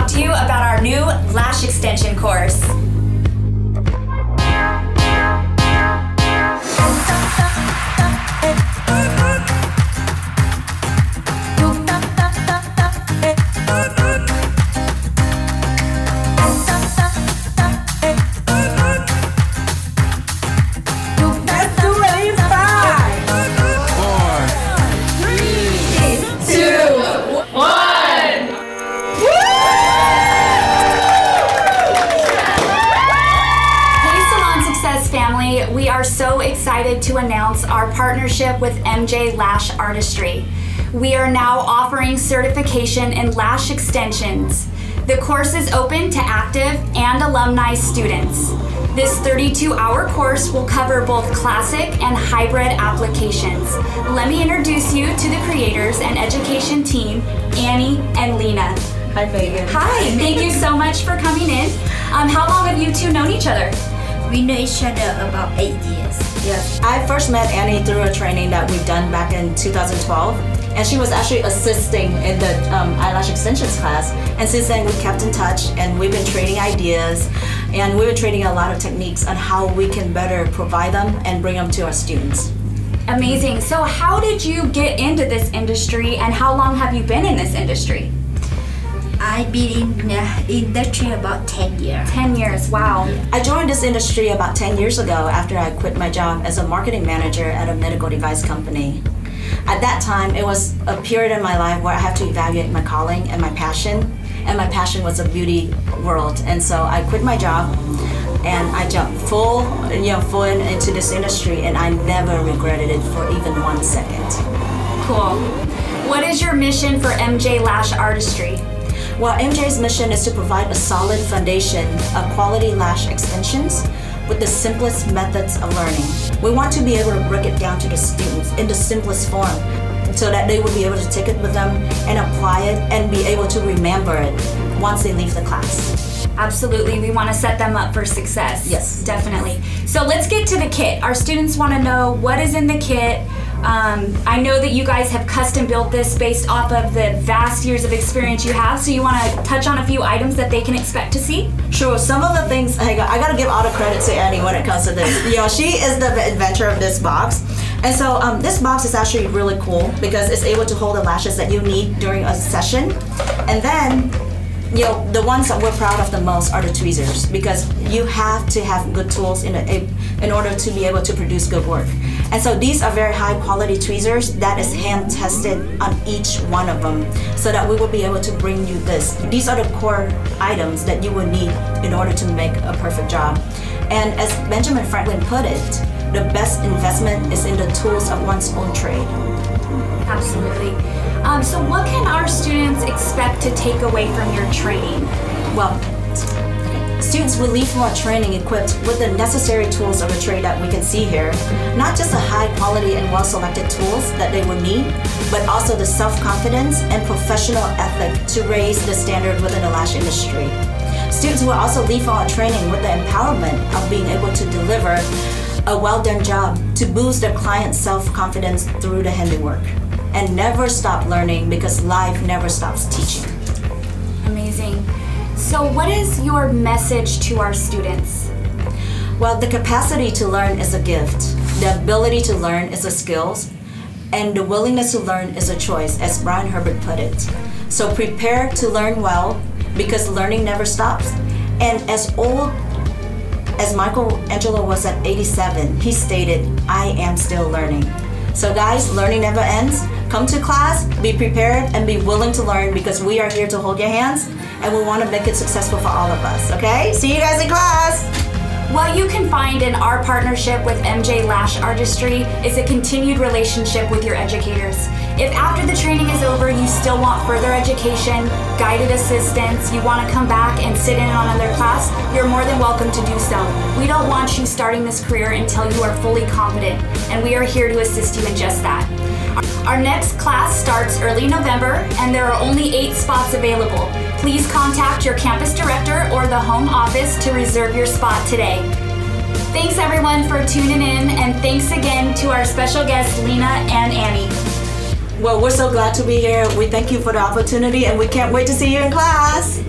talk to you about our new lash extension course. Are so excited to announce our partnership with MJ Lash Artistry. We are now offering certification in lash extensions. The course is open to active and alumni students. This 32 hour course will cover both classic and hybrid applications. Let me introduce you to the creators and education team, Annie and Lena. Hi, Megan. Hi, thank you so much for coming in. Um, how long have you two known each other? We know each other about eight years. Yes, I first met Annie through a training that we've done back in 2012, and she was actually assisting in the um, eyelash extensions class. And since then, we've kept in touch, and we've been trading ideas, and we've been trading a lot of techniques on how we can better provide them and bring them to our students. Amazing. So, how did you get into this industry, and how long have you been in this industry? I've been in the industry about 10 years. 10 years, wow. I joined this industry about 10 years ago after I quit my job as a marketing manager at a medical device company. At that time, it was a period in my life where I had to evaluate my calling and my passion, and my passion was the beauty world. And so I quit my job and I jumped full, you know, full into this industry, and I never regretted it for even one second. Cool. What is your mission for MJ Lash Artistry? Well, MJ's mission is to provide a solid foundation of quality lash extensions with the simplest methods of learning. We want to be able to break it down to the students in the simplest form so that they will be able to take it with them and apply it and be able to remember it once they leave the class. Absolutely. We want to set them up for success. Yes. Definitely. So let's get to the kit. Our students want to know what is in the kit, um, I know that you guys have custom built this based off of the vast years of experience you have. So you want to touch on a few items that they can expect to see? Sure. Some of the things I got, I got to give all the credit to Annie when it comes to this. you know, she is the inventor of this box. And so um, this box is actually really cool because it's able to hold the lashes that you need during a session. And then you know the ones that we're proud of the most are the tweezers because you have to have good tools in a, in order to be able to produce good work and so these are very high quality tweezers that is hand tested on each one of them so that we will be able to bring you this. These are the core items that you will need in order to make a perfect job. And as benjamin franklin put it the best investment is in the tools of one's own trade. Absolutely. Um, so, what can our students expect to take away from your training? Well, students will leave from our training equipped with the necessary tools of a trade that we can see here. Not just the high quality and well selected tools that they will need, but also the self confidence and professional ethic to raise the standard within the lash industry. Students will also leave from our training with the empowerment of being able to deliver a well done job to boost their client's self confidence through the handiwork and never stop learning because life never stops teaching. Amazing. So, what is your message to our students? Well, the capacity to learn is a gift, the ability to learn is a skill, and the willingness to learn is a choice, as Brian Herbert put it. So, prepare to learn well because learning never stops. And as old as Michelangelo was at 87, he stated, I am still learning. So, guys, learning never ends. Come to class, be prepared, and be willing to learn because we are here to hold your hands and we want to make it successful for all of us, okay? See you guys in class! What you can find in our partnership with MJ Lash Artistry is a continued relationship with your educators. If after the training is over you still want further education, guided assistance, you want to come back and sit in on another class, you're more than welcome to do so. We don't want you starting this career until you are fully confident, and we are here to assist you in just that. Our next class starts early November, and there are only eight spots available. Please contact your campus director or the home office to reserve your spot today. Thanks everyone for tuning in, and thanks again to our special guests, Lena and Annie. Well, we're so glad to be here. We thank you for the opportunity, and we can't wait to see you in class.